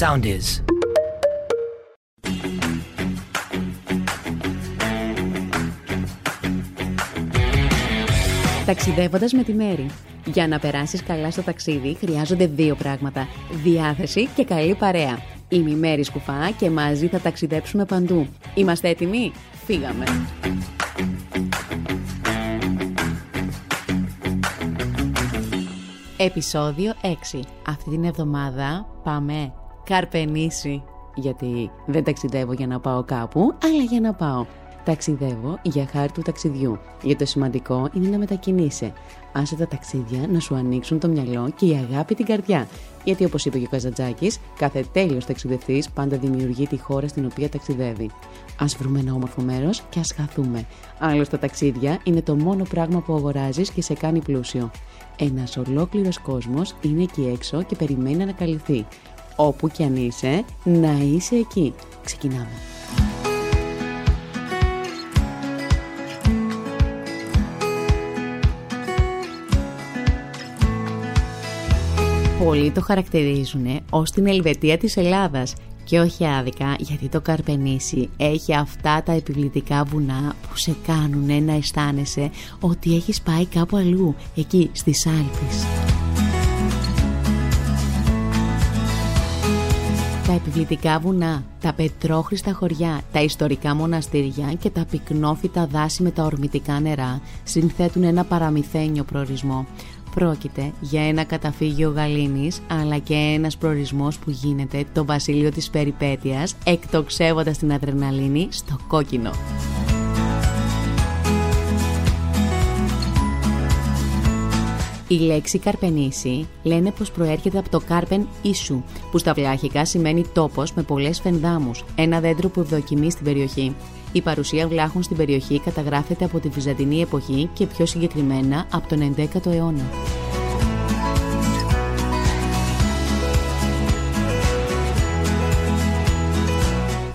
sound is. Ταξιδεύοντας με τη Μέρη. Για να περάσεις καλά στο ταξίδι χρειάζονται δύο πράγματα: διάθεση και καλή παρέα. Είμαι η Μέρη Σκουφά και μαζί θα ταξιδέψουμε παντού. Είμαστε έτοιμοι; Φύγαμε! Επισόδιο 6. Αυτή την εβδομάδα πάμε καρπενήσι. Γιατί δεν ταξιδεύω για να πάω κάπου, αλλά για να πάω. Ταξιδεύω για χάρη του ταξιδιού. Για το σημαντικό είναι να μετακινείσαι. Άσε τα ταξίδια να σου ανοίξουν το μυαλό και η αγάπη την καρδιά. Γιατί όπως είπε και ο Καζαντζάκης, κάθε τέλειος ταξιδευτής πάντα δημιουργεί τη χώρα στην οποία ταξιδεύει. Α βρούμε ένα όμορφο μέρος και ας χαθούμε. Άλλωστε, τα ταξίδια είναι το μόνο πράγμα που αγοράζεις και σε κάνει πλούσιο. Ένας ολόκληρος κόσμος είναι εκεί έξω και περιμένει να ανακαλυφθεί. Όπου κι αν είσαι, να είσαι εκεί. Ξεκινάμε. Πολλοί το χαρακτηρίζουν ως την Ελβετία της Ελλάδας και όχι άδικα γιατί το Καρπενήσι έχει αυτά τα επιβλητικά βουνά που σε κάνουν να αισθάνεσαι ότι έχεις πάει κάπου αλλού, εκεί στις Άλπεις. Τα επιβλητικά βουνά, τα πετρόχρηστα χωριά, τα ιστορικά μοναστήρια και τα πυκνόφυτα δάση με τα ορμητικά νερά συνθέτουν ένα παραμυθένιο προορισμό Πρόκειται για ένα καταφύγιο γαλήνης αλλά και ένας προορισμός που γίνεται το βασίλειο της περιπέτειας εκτοξεύοντας την αδρεναλίνη στο κόκκινο. Η λέξη καρπενήσι λένε πως προέρχεται από το κάρπεν ίσου, που στα βλάχικα σημαίνει τόπος με πολλές φενδάμους, ένα δέντρο που ευδοκιμεί στην περιοχή. Η παρουσία βλάχων στην περιοχή καταγράφεται από τη Βυζαντινή εποχή και πιο συγκεκριμένα από τον 11ο αιώνα.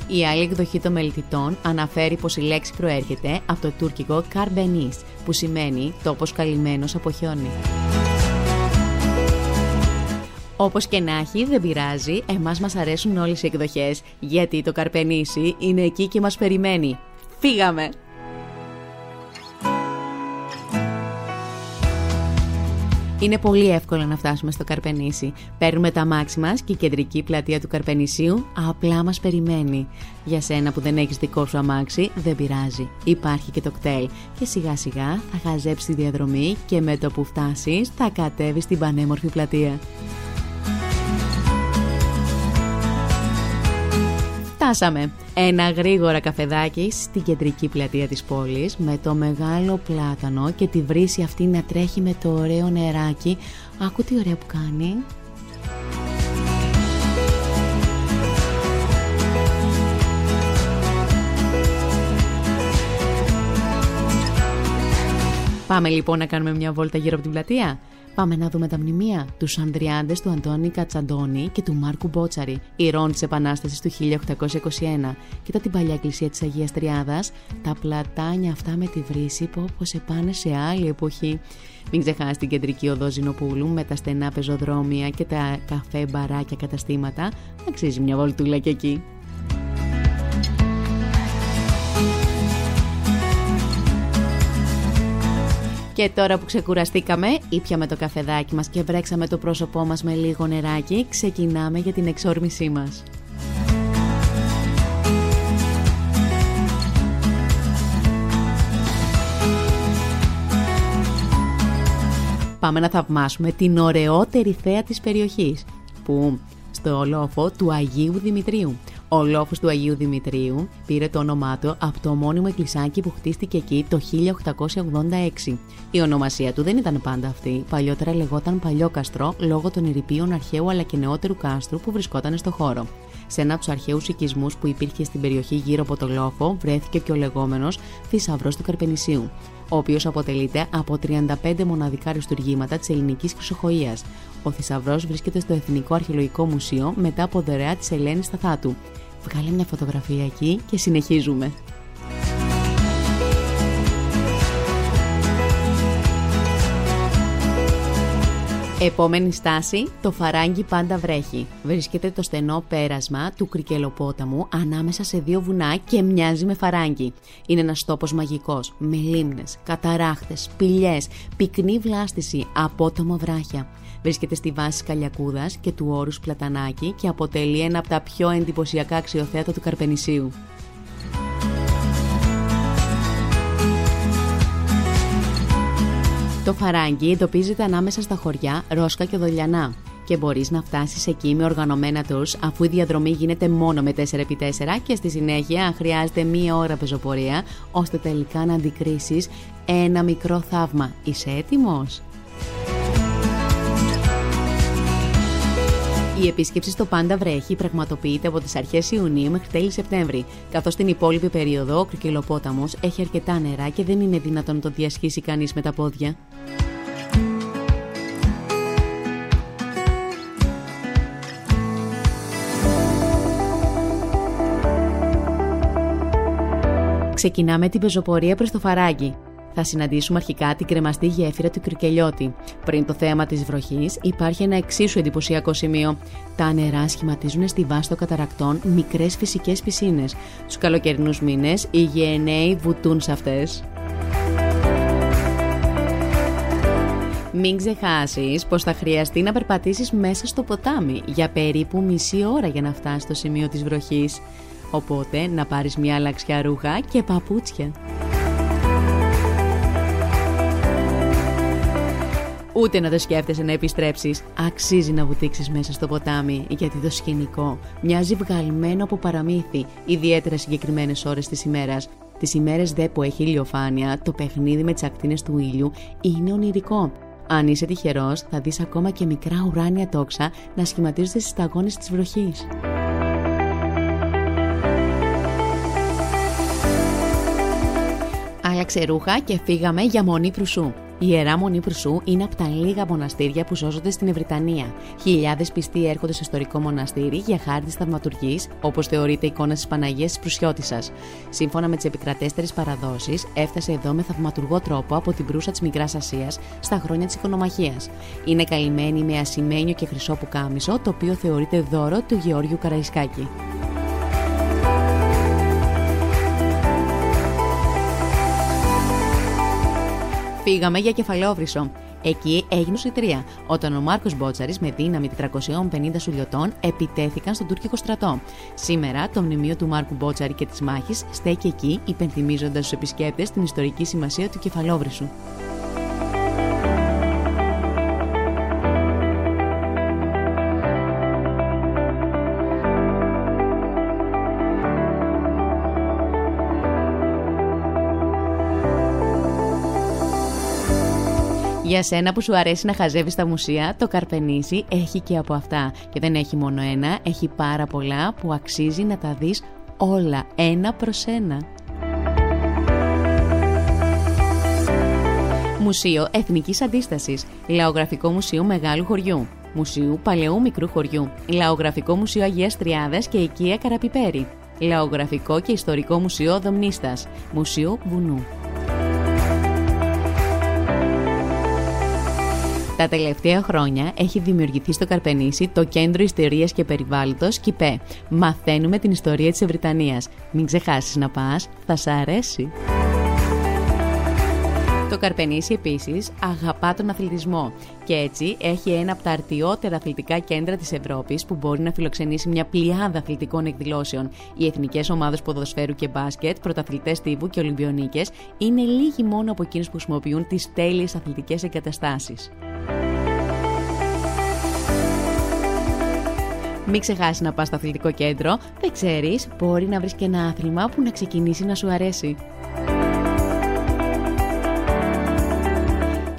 Η άλλη εκδοχή των μελετητών αναφέρει πως η λέξη προέρχεται από το τουρκικό «καρμπενής», που σημαίνει «τόπος καλυμμένος από χιόνι». Όπως και να έχει, δεν πειράζει, εμάς μας αρέσουν όλες οι εκδοχές, γιατί το καρπενήσι είναι εκεί και μας περιμένει. Φύγαμε! Είναι πολύ εύκολο να φτάσουμε στο Καρπενήσι. Παίρνουμε τα μάξι μας και η κεντρική πλατεία του Καρπενησίου απλά μας περιμένει. Για σένα που δεν έχεις δικό σου αμάξι, δεν πειράζει. Υπάρχει και το κτέλ. Και σιγά σιγά θα χαζέψεις τη διαδρομή και με το που φτάσεις θα κατέβεις στην πανέμορφη πλατεία. Φτάσαμε. Ένα γρήγορα καφεδάκι στην κεντρική πλατεία της πόλης με το μεγάλο πλάτανο και τη βρύση αυτή να τρέχει με το ωραίο νεράκι. Άκου τι ωραία που κάνει. Πάμε λοιπόν να κάνουμε μια βόλτα γύρω από την πλατεία. Πάμε να δούμε τα μνημεία, του Ανδριάντες του Αντώνη Κατσαντώνη και του Μάρκου Μπότσαρη, ηρών της Επανάστασης του 1821. Κοίτα την παλιά εκκλησία της Αγίας Τριάδας, τα πλατάνια αυτά με τη βρύση που όπω σε πάνε σε άλλη εποχή. Μην ξεχάσεις την κεντρική οδό Ζηνοπούλου με τα στενά πεζοδρόμια και τα καφέ μπαράκια καταστήματα. Αξίζει μια βολτούλα και εκεί. Και τώρα που ξεκουραστήκαμε, ήπιαμε το καφεδάκι μας και βρέξαμε το πρόσωπό μας με λίγο νεράκι, ξεκινάμε για την εξόρμησή μας. Πάμε να θαυμάσουμε την ωραιότερη θέα της περιοχής, που στο λόφο του Αγίου Δημητρίου, ο λόφος του Αγίου Δημητρίου πήρε το όνομά του από το ομώνυμο εκκλησάκι που χτίστηκε εκεί το 1886. Η ονομασία του δεν ήταν πάντα αυτή. Παλιότερα λεγόταν Παλιόκαστρο λόγω των ερηπείων αρχαίου αλλά και νεότερου κάστρου που βρισκόταν στο χώρο. Σε ένα από τους αρχαίους οικισμούς που υπήρχε στην περιοχή γύρω από το λόφο βρέθηκε και ο λεγόμενος θησαυρός του Καρπενησίου ο οποίος αποτελείται από 35 μοναδικά αριστουργήματα της ελληνικής χρυσοχοία. Ο θησαυρός βρίσκεται στο Εθνικό Αρχαιολογικό Μουσείο μετά από δωρεά της Ελένης Σταθάτου. Βγάλε μια φωτογραφία εκεί και συνεχίζουμε. Επόμενη στάση, το φαράγγι πάντα βρέχει. Βρίσκεται το στενό πέρασμα του Κρικελοπόταμου ανάμεσα σε δύο βουνά και μοιάζει με φαράγγι. Είναι ένας τόπος μαγικός, με λίμνες, καταράχτες, σπηλιές, πυκνή βλάστηση, απότομο βράχια. Βρίσκεται στη βάση Καλιακούδας και του όρους Πλατανάκη και αποτελεί ένα από τα πιο εντυπωσιακά αξιοθέατα του Καρπενησίου. Το φαράγγι εντοπίζεται ανάμεσα στα χωριά Ρόσκα και Δολιανά και μπορείς να φτάσεις εκεί με οργανωμένα τους αφού η διαδρομή γίνεται μόνο με 4x4 και στη συνέχεια χρειάζεται μία ώρα πεζοπορία ώστε τελικά να αντικρίσεις ένα μικρό θαύμα. Είσαι έτοιμος; Η επίσκεψη στο Πάντα Βρέχη πραγματοποιείται από τις αρχές Ιουνίου μέχρι τέλη Σεπτέμβρη, καθώς την υπόλοιπη περίοδο ο Κρυκυλοπόταμο έχει αρκετά νερά και δεν είναι δυνατόν να το διασχίσει κανείς με τα πόδια. Ξεκινάμε την πεζοπορία προς το Φαράγγι θα συναντήσουμε αρχικά την κρεμαστή γέφυρα του Κρυκελιώτη. Πριν το θέαμα της βροχής, υπάρχει ένα εξίσου εντυπωσιακό σημείο. Τα νερά σχηματίζουν στη βάση των καταρακτών μικρές φυσικές πισίνες. Τους καλοκαιρινούς μήνες, οι γεενέοι βουτούν σε αυτές. Μην ξεχάσεις πως θα χρειαστεί να περπατήσεις μέσα στο ποτάμι για περίπου μισή ώρα για να φτάσεις στο σημείο της βροχής. Οπότε να πάρεις μια λαξιά ρούχα και παπούτσια. Ούτε να το σκέφτεσαι να επιστρέψεις. Αξίζει να βουτήξεις μέσα στο ποτάμι, γιατί το σκηνικό μοιάζει βγαλμένο από παραμύθι, ιδιαίτερα συγκεκριμένες ώρες της ημέρας. Τις ημέρες δε που έχει ηλιοφάνεια, το παιχνίδι με τις ακτίνες του ήλιου είναι ονειρικό. Αν είσαι τυχερός, θα δεις ακόμα και μικρά ουράνια τόξα να σχηματίζονται στις σταγόνες της βροχής. Άλλαξε ρούχα και φύγαμε για μονή φρουσού. Η Ιερά Μονή Προυσού είναι από τα λίγα μοναστήρια που σώζονται στην Ευρυτανία. Χιλιάδες πιστοί έρχονται στο ιστορικό μοναστήρι για χάρη τη θαυματουργής, όπως θεωρείται η εικόνα της Παναγίας της Προυσιώτησα. Σύμφωνα με τις επικρατέστερες παραδόσεις, έφτασε εδώ με θαυματουργό τρόπο από την Προύσα της Μικράς Ασίας στα χρόνια της οικονομαχίας. Είναι καλυμμένη με ασημένιο και χρυσό πουκάμισο, το οποίο θεωρείται δώρο του Γεώργιου Καραϊσκάκη. Φύγαμε για κεφαλαιόβρυσο. Εκεί έγινε τρία, όταν ο Μάρκος Μπότσαρης με δύναμη 450 σουλιωτών επιτέθηκαν στον τουρκικό στρατό. Σήμερα το μνημείο του Μάρκου Μπότσαρη και της μάχης στέκει εκεί, υπενθυμίζοντας στους επισκέπτες την ιστορική σημασία του κεφαλόβρυσου. Για σένα που σου αρέσει να χαζεύεις στα μουσεία, το Καρπενήσι έχει και από αυτά. Και δεν έχει μόνο ένα, έχει πάρα πολλά που αξίζει να τα δεις όλα ένα προς ένα. Μουσείο Εθνικής Αντίστασης, Λαογραφικό Μουσείο Μεγάλου Χωριού, Μουσείο Παλαιού Μικρού Χωριού, Λαογραφικό Μουσείο Αγίας Τριάδας και Οικία Καραπιπέρη, Λαογραφικό και Ιστορικό Μουσείο Δομνίστας, Μουσείο Βουνού. Τα τελευταία χρόνια έχει δημιουργηθεί στο Καρπενήσι το Κέντρο Ιστορίας και Περιβάλλοντος ΚΙΠΕ. Μαθαίνουμε την ιστορία της Ευρυτανίας. Μην ξεχάσεις να πας, θα σ' αρέσει. Το Καρπενήσι επίσης αγαπά τον αθλητισμό και έτσι έχει ένα από τα αρτιότερα αθλητικά κέντρα της Ευρώπης που μπορεί να φιλοξενήσει μια πλειάδα αθλητικών εκδηλώσεων. Οι εθνικές ομάδες ποδοσφαίρου και μπάσκετ, πρωταθλητές τύπου και Ολυμπιονίκες είναι λίγοι μόνο από εκείνους που χρησιμοποιούν τις τέλειες αθλητικές εγκαταστάσεις. Μην ξεχάσεις να πας στο αθλητικό κέντρο. Δεν ξέρεις, μπορεί να βρεις και ένα άθλημα που να ξεκινήσει να σου αρέσει.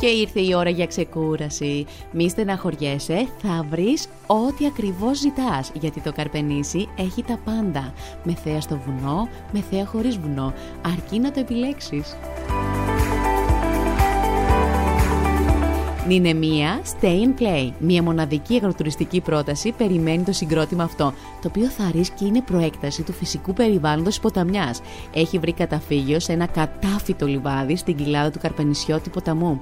Και ήρθε η ώρα για ξεκούραση. Μη στεναχωριέσαι, θα βρεις ό,τι ακριβώς ζητάς, γιατί το Καρπενήσι έχει τα πάντα. Με θέα στο βουνό, με θέα χωρίς βουνό, αρκεί να το επιλέξεις. Είναι μία Stay and Play, μία μοναδική αγροτουριστική πρόταση περιμένει το συγκρότημα αυτό, το οποίο θα ρίσκει είναι προέκταση του φυσικού περιβάλλοντος ποταμιάς. Έχει βρει καταφύγιο σε ένα κατάφυτο λιβάδι στην κοιλάδα του Καρπενισιώτη ποταμού.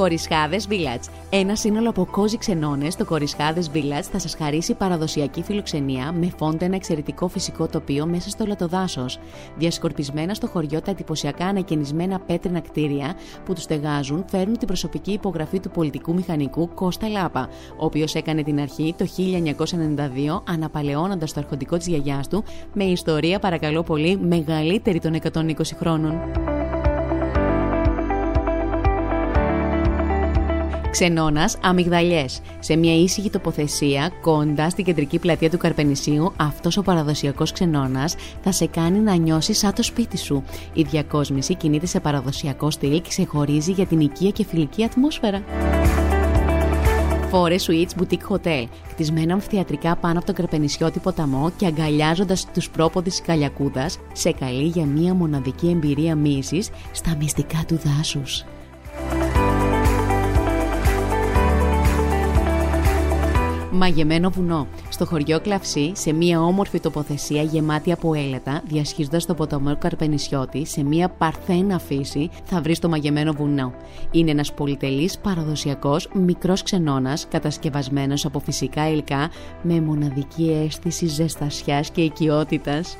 Κορισχάδες Village. Ένα σύνολο από κόζι ξενώνες, το Κορισχάδες Village θα σας χαρίσει παραδοσιακή φιλοξενία με φόντα ένα εξαιρετικό φυσικό τοπίο μέσα στο λατοδάσος. Διασκορπισμένα στο χωριό τα εντυπωσιακά ανακαινισμένα πέτρινα κτίρια που τους στεγάζουν φέρνουν την προσωπική υπογραφή του πολιτικού μηχανικού Κώστα Λάπα, ο οποίος έκανε την αρχή το 1992 αναπαλαιώνοντας το αρχοντικό της γιαγιάς του με ιστορία παρακαλώ πολύ μεγαλύτερη των 120 χρόνων. Ξενώνας Αμυγδαλιές. Σε μια ήσυχη τοποθεσία κοντά στην κεντρική πλατεία του Καρπενησίου, αυτός ο παραδοσιακός ξενώνας θα σε κάνει να νιώσεις σαν το σπίτι σου. Η διακόσμηση κινείται σε παραδοσιακό στυλ και ξεχωρίζει για την οικία και φιλική ατμόσφαιρα. Φόρε Suites Boutique Hotel, χτισμένα αμφιθιατρικά πάνω από τον Καρπενησιώτη ποταμό και αγκαλιάζοντας τους πρόποδες της Καλιακούδας, σε καλεί για μια μοναδική εμπειρία μίσης στα μυστικά του δάσους. Μαγεμένο βουνό. Στο χωριό Κλαυσί, σε μια όμορφη τοποθεσία γεμάτη από έλετα, διασχίζοντας το ποταμό Καρπενισιώτη, σε μια παρθένα φύση, θα βρεις το μαγεμένο βουνό. Είναι ένας πολυτελής παραδοσιακός μικρός ξενώνας, κατασκευασμένος από φυσικά υλικά, με μοναδική αίσθηση ζεστασιάς και οικειότητας.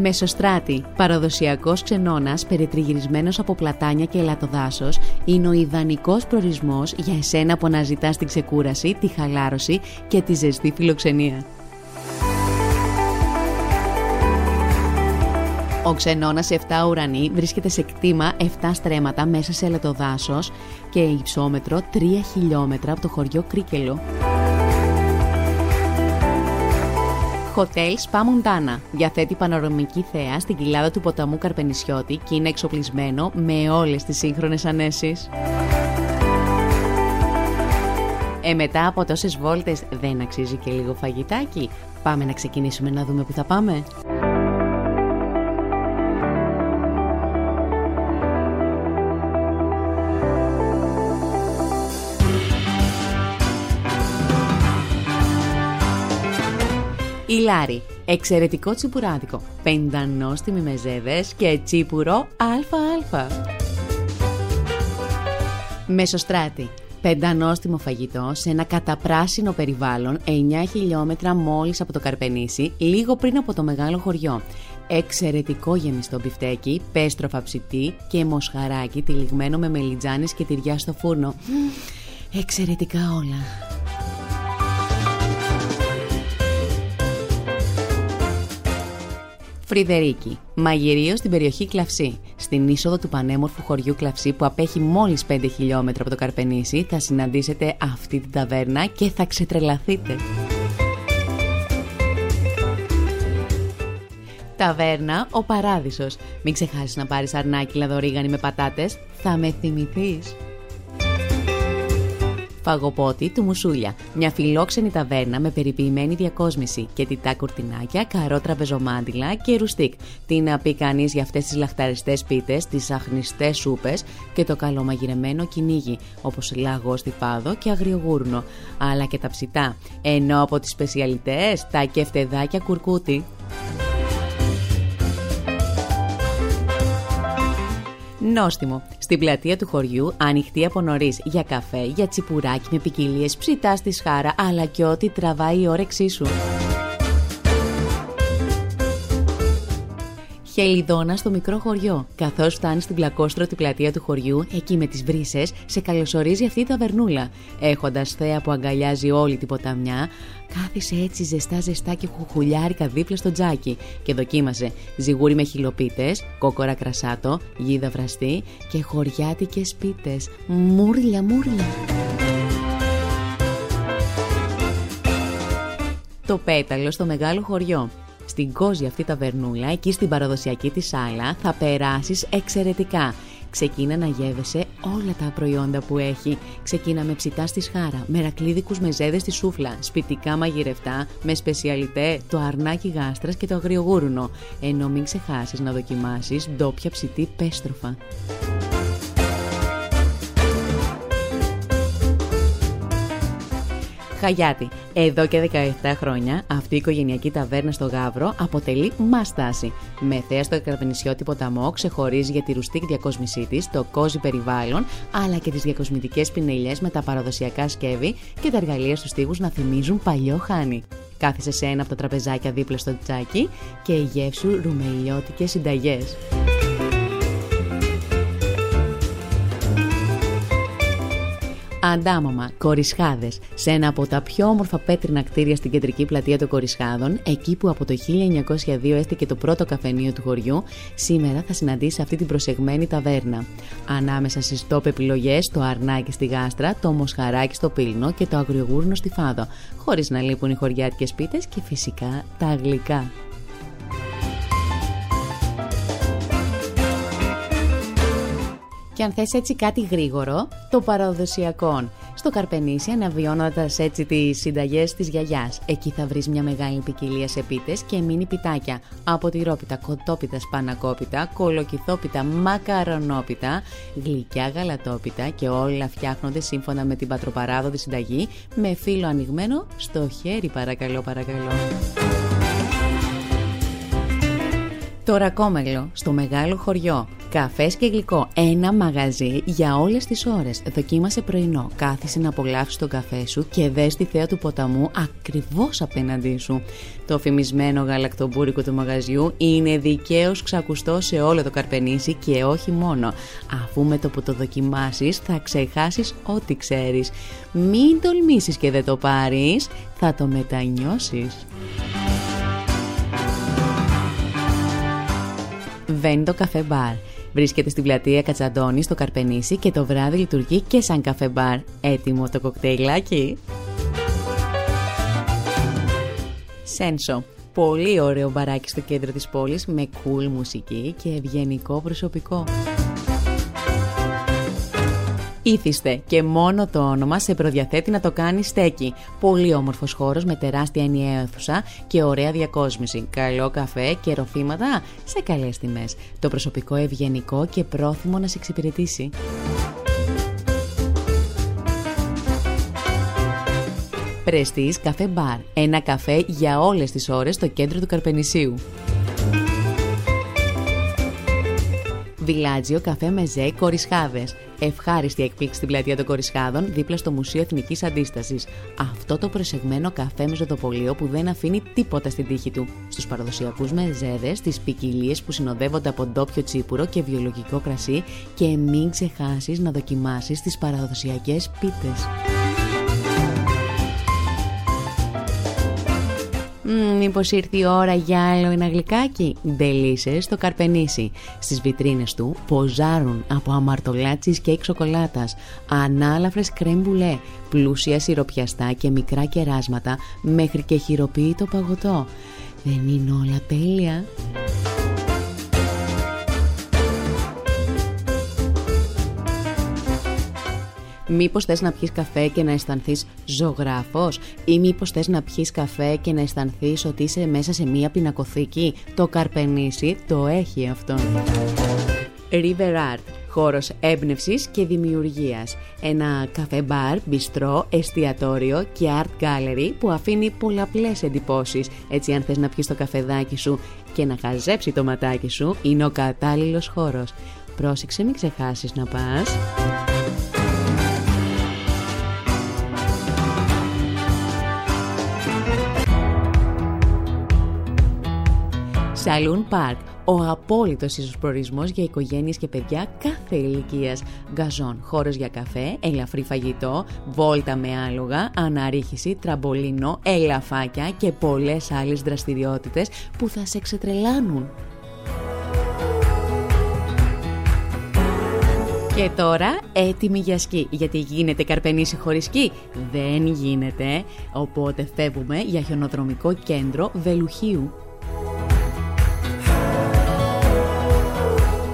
Μεσοστράτη, παραδοσιακός ξενώνας περιτριγυρισμένος από πλατάνια και ελατοδάσο, είναι ο ιδανικός προορισμός για εσένα που αναζητάς την ξεκούραση, τη χαλάρωση και τη ζεστή φιλοξενία. Ο ξενώνας 7 ουρανή βρίσκεται σε κτήμα 7 στρέμματα μέσα σε ελατοδάσο και υψόμετρο 3 χιλιόμετρα από το χωριό Κρίκελο. Hotel Spa Montana. Διαθέτει πανορομική θέα στην κοιλάδα του ποταμού Καρπενισιώτη και είναι εξοπλισμένο με όλες τις σύγχρονες ανέσεις. Ε, μετά από τόσες βόλτες δεν αξίζει και λίγο φαγητάκι. Πάμε να ξεκινήσουμε να δούμε που θα πάμε. Λάρι. Εξαιρετικό τσιπουράδικο. Πεντανόστιμοι μεζέδες και τσίπουρο ΑΑ. Μεσοστράτη. Πεντανόστιμο φαγητό σε ένα καταπράσινο περιβάλλον 9 χιλιόμετρα μόλις από το Καρπενήσι, λίγο πριν από το μεγάλο χωριό. Εξαιρετικό γεμιστό μπιφτέκι, πέστροφα ψητή και μοσχαράκι τυλιγμένο με μελιτζάνες και τυριά στο φούρνο. Εξαιρετικά όλα. Φρυδερίκη, μαγειρίο στην περιοχή Κλαυσή. Στην είσοδο του πανέμορφου χωριού Κλαυσή που απέχει μόλις 5 χιλιόμετρα από το Καρπενήσι θα συναντήσετε αυτή την ταβέρνα και θα ξετρελαθείτε. Ταβέρνα Ο Παράδεισος. Μην ξεχάσεις να πάρεις αρνάκι λαδορίγανη με πατάτες, θα με θυμηθείς. Φαγοπότη του Μουσούλια. Μια φιλόξενη ταβέρνα με περιποιημένη διακόσμηση και τιτά κουρτινάκια, καρό τραπεζομάντιλα και ρουστίκ. Τι να πει κανείς για αυτές τις λαχταριστές πίτες, τις αχνιστές σούπες και το καλομαγειρεμένο κυνήγι, όπως λαγό φάδο και αγριογούρνο. Αλλά και τα ψητά. Ενώ από τις σπεσιαλιτές, τα κεφτεδάκια κουρκούτι. Νόστιμο. Στην πλατεία του χωριού, ανοιχτή από νωρίς για καφέ, για τσιπουράκι με ποικιλίες ψητά στη σχάρα, αλλά και ό,τι τραβάει η όρεξή σου. Χελιδόνα στο μικρό χωριό. Καθώς φτάνει στην πλακόστρωτη πλατεία του χωριού, εκεί με τις βρύσες, σε καλωσορίζει αυτή η ταβερνούλα. Έχοντας θέα που αγκαλιάζει όλη την ποταμιά, κάθισε έτσι ζεστά ζεστά και χουχουλιάρικα δίπλα στο τζάκι και δοκίμασε ζυγούρι με χιλοπίτες, κόκορα κρασάτο, γίδα βραστή και χωριάτικες πίτες. Μούρλια, μούρλια. Το πέταλο στο μεγάλο χωριό. Στην κόζη αυτή τα βερνούλα, εκεί στην παραδοσιακή της σάλα, θα περάσεις εξαιρετικά. Ξεκίνα να γεύεσαι όλα τα προϊόντα που έχει. Ξεκίνα με ψητά στη σχάρα, μερακλίδικους μεζέδες στη σούφλα, σπιτικά μαγειρευτά, με σπεσιαλιτέ, το αρνάκι γάστρας και το αγριογούρουνο. Ενώ μην ξεχάσεις να δοκιμάσεις ντόπια ψητή πέστροφα. Χαγιάτη. Εδώ και 17 χρόνια αυτή η οικογενειακή ταβέρνα στο Γαύρο αποτελεί μαστάση. Με θέα στο καρπενισιώτη ποταμό ξεχωρίζει για τη ρουστίκ διακόσμησή της, το κόζι περιβάλλον, αλλά και τις διακοσμητικές πινελιές με τα παραδοσιακά σκεύη και τα εργαλεία στους τοίχου να θυμίζουν παλιό χάνι. Κάθισε σε ένα από τα τραπεζάκια δίπλα στο τσάκι και γεύσου ρουμελιώτικες συνταγές. Αντάμωμα, Κορισχάδες, σε ένα από τα πιο όμορφα πέτρινα κτίρια στην κεντρική πλατεία των Κορισχάδων, εκεί που από το 1902 έστηκε το πρώτο καφενείο του χωριού, σήμερα θα συναντήσει αυτή την προσεγμένη ταβέρνα. Ανάμεσα στις top επιλογές, το αρνάκι στη γάστρα, το μοσχαράκι στο πύλνο και το αγριογούρνο στη φάδο, χωρίς να λείπουν οι χωριάτικες πίτες και φυσικά τα γλυκά. Και αν θες έτσι κάτι γρήγορο, το παραδοσιακό. Στο Καρπενήσι αναβιώνοντας έτσι τις συνταγές της γιαγιάς. Εκεί θα βρεις μια μεγάλη ποικιλία σε πίτες και μίνι πιτάκια. Από τυρόπιτα, κοτόπιτα, σπανακόπιτα, κολοκυθόπιτα, μακαρονόπιτα, γλυκιά γαλατόπιτα και όλα φτιάχνονται σύμφωνα με την πατροπαράδοτη συνταγή με φύλλο ανοιγμένο στο χέρι παρακαλώ παρακαλώ. Το Ρακόμελο, στο μεγάλο χωριό. Καφές και γλυκό. Ένα μαγαζί για όλες τις ώρες. Δοκίμασε πρωινό. Κάθισε να απολαύσεις τον καφέ σου και δες τη θέα του ποταμού ακριβώς απέναντί σου. Το φημισμένο γαλακτομπούρικο του μαγαζιού είναι δικαίως ξακουστό σε όλο το Καρπενήσι και όχι μόνο. Αφού με το που το δοκιμάσεις θα ξεχάσεις ό,τι ξέρεις. Μην τολμήσεις και δεν το πάρεις, θα το μετανιώσεις. Βέντο Καφέ Μπαρ. Βρίσκεται στην πλατεία Κατσαντώνη στο Καρπενήσι και το βράδυ λειτουργεί και σαν καφέ μπαρ. Έτοιμο το κοκτέιλάκι; Σένσο. Πολύ ωραίο μπαράκι στο κέντρο της πόλης με cool μουσική και ευγενικό προσωπικό. Ήθιστε και μόνο το όνομα σε προδιαθέτει να το κάνει στέκι. Πολύ όμορφος χώρος με τεράστια ενιαία αίθουσα και ωραία διακόσμηση. Καλό καφέ και ροφήματα σε καλές τιμές. Το προσωπικό ευγενικό και πρόθυμο να σε εξυπηρετήσει. Πρεστής Καφέ Μπαρ. Ένα καφέ για όλες τις ώρες στο κέντρο του Καρπενησίου. Βιλάτζιο Καφέ Μεζέ Κορισχάδε. Ευχάριστη έκπληξη στην πλατεία των Κορισχάδων, δίπλα στο Μουσείο Εθνικής Αντίστασης. Αυτό το προσεγμένο καφέ με ζωδοπολείο που δεν αφήνει τίποτα στην τύχη του. Στους παραδοσιακούς μεζέδες, τι ποικιλίες που συνοδεύονται από ντόπιο τσίπουρο και βιολογικό κρασί και μην ξεχάσεις να δοκιμάσεις τις παραδοσιακές πίτες. Μήπως ήρθε η ώρα για άλλο ένα γλυκάκι. Ντελίσε στο καρπενήσι. Στις βιτρίνες του ποζάρουν από αμαρτωλάτσις και σοκολάτα, ανάλαφρες κρέμπουλε, πλούσια σιροπιαστά και μικρά κεράσματα μέχρι και χειροποίητο παγωτό. Δεν είναι όλα τέλεια. Μήπως θες να πιεις καφέ και να αισθανθείς ζωγράφος; Ή μήπως θες να πιεις καφέ και να αισθανθείς ότι είσαι μέσα σε μία πινακοθήκη; Το καρπενήσι το έχει αυτό. River Art χώρος έμπνευσης και δημιουργίας. Ένα καφέ μπαρ, μπιστρό, εστιατόριο και art gallery που αφήνει πολλαπλές εντυπώσεις. Έτσι αν θες να πιεις το καφεδάκι σου και να χαζέψει το ματάκι σου, είναι ο κατάλληλος χώρος. Πρόσεξε μην ξεχάσεις να πας. Saloon Park, ο απόλυτος ισοσπορισμός για οικογένειες και παιδιά κάθε ηλικίας. Γκαζόν, χώρος για καφέ, ελαφρύ φαγητό, βόλτα με άλογα, αναρρίχηση, τραμπολίνο, ελαφάκια και πολλές άλλες δραστηριότητες που θα σε ξετρελάνουν. Και τώρα έτοιμοι για σκι, γιατί γίνεται καρπενήσι χωρίς σκι; Δεν γίνεται, οπότε φεύγουμε για χιονοδρομικό κέντρο Βελουχίου.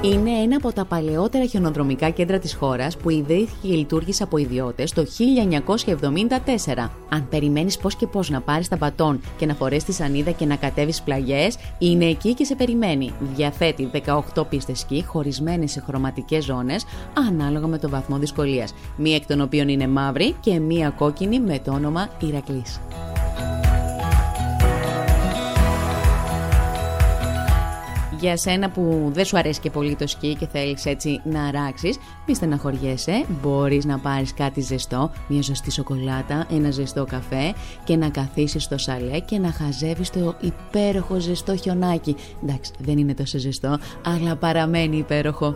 Είναι ένα από τα παλαιότερα χιονοδρομικά κέντρα της χώρας που ιδρύθηκε και λειτουργήσε από ιδιώτες το 1974. Αν περιμένεις πώς και πώς να πάρεις τα μπατόν και να φορέσεις τη σανίδα και να κατέβεις πλαγιές, είναι εκεί και σε περιμένει. Διαθέτει 18 πίστες σκι χωρισμένες σε χρωματικές ζώνες ανάλογα με το βαθμό δυσκολίας. Μία εκ των οποίων είναι μαύρη και μία κόκκινη με το όνομα Ηρακλής. Για σένα που δεν σου αρέσει και πολύ το σκι και θέλεις έτσι να αράξεις, μη στεναχωριέσαι, μπορείς να πάρεις κάτι ζεστό, μια ζεστή σοκολάτα, ένα ζεστό καφέ και να καθίσεις στο σαλέ και να χαζεύεις το υπέροχο ζεστό χιονάκι. Εντάξει, δεν είναι τόσο ζεστό, αλλά παραμένει υπέροχο.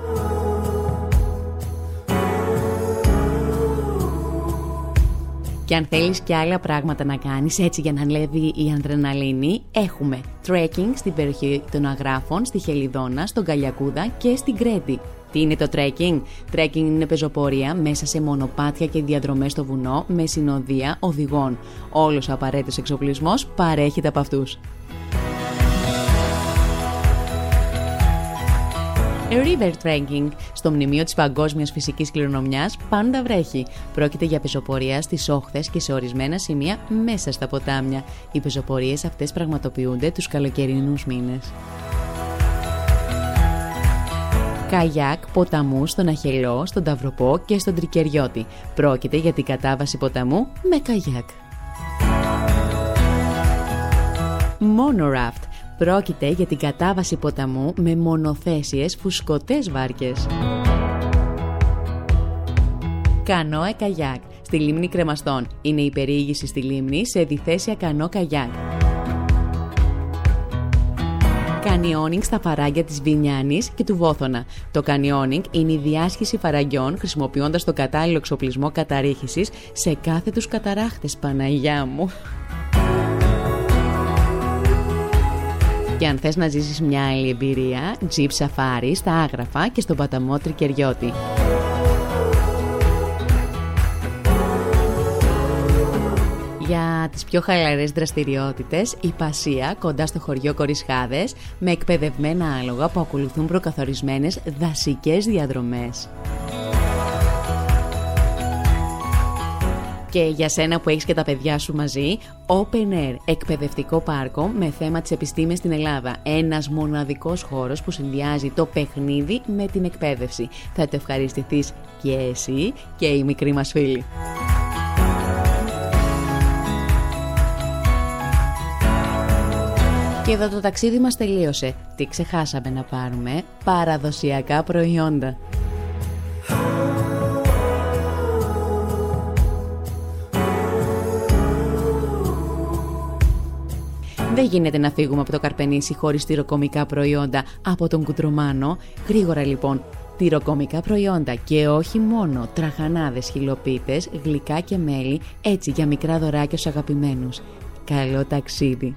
Και αν θέλεις και άλλα πράγματα να κάνεις έτσι για να ανέβει η ανδρεναλίνη, έχουμε trekking στην περιοχή των Αγράφων, στη Χελιδόνα, στον Καλιακούδα και στην Κρέτη. Τι είναι το trekking? Trekking είναι πεζοπορία μέσα σε μονοπάτια και διαδρομές στο βουνό με συνοδεία οδηγών. Όλος ο απαραίτητος εξοπλισμός παρέχεται από αυτούς. River Trekking. Στο μνημείο της παγκόσμιας φυσικής κληρονομιάς πάντα βρέχει. Πρόκειται για πεζοπορία στις όχθες και σε ορισμένα σημεία μέσα στα ποτάμια. Οι πεζοπορίες αυτές πραγματοποιούνται τους καλοκαιρινούς μήνες. Καγιάκ ποταμού στον Αχελό, στον Ταυροπό και στον Τρικεριώτη. Πρόκειται για την κατάβαση ποταμού με καγιάκ. Monoraft Πρόκειται για την κατάβαση ποταμού με μονοθέσιες φουσκωτές βάρκες. Κανόε καγιάκ στη λίμνη Κρεμαστών. Είναι η περιήγηση στη λίμνη σε διθέσια κανό καγιάκ. Κανιόνινγκ στα φαράγγια της Βινιάνης και του Βόθωνα. Το κανιόνινγκ είναι η διάσχιση φαραγγιών χρησιμοποιώντας το κατάλληλο εξοπλισμό καταρρίχησης σε κάθε τους καταράχτες, Παναγιά μου. Και αν θες να ζήσεις μια άλλη εμπειρία, Jeep Safari στα Άγραφα και στον Παταμό Τρικεριώτη. Για τις πιο χαλαρές δραστηριότητες, η Πασία κοντά στο χωριό Κορισχάδες με εκπαιδευμένα άλογα που ακολουθούν προκαθορισμένες δασικές διαδρομές. Και για σένα που έχεις και τα παιδιά σου μαζί, Open Air, εκπαιδευτικό πάρκο με θέμα τις επιστήμες στην Ελλάδα. Ένας μοναδικός χώρος που συνδυάζει το παιχνίδι με την εκπαίδευση. Θα το ευχαριστηθείς και εσύ και οι μικροί μας φίλοι. Και εδώ το ταξίδι μας τελείωσε. Τι ξεχάσαμε να πάρουμε; Παραδοσιακά προϊόντα. Δεν γίνεται να φύγουμε από το Καρπενήσι χωρίς τυροκομικά προϊόντα από τον Κουτρομάνο. Γρήγορα λοιπόν, τυροκομικά προϊόντα και όχι μόνο τραχανάδες, χιλοπίτες, γλυκά και μέλι, έτσι για μικρά δωράκια στους αγαπημένους. Καλό ταξίδι!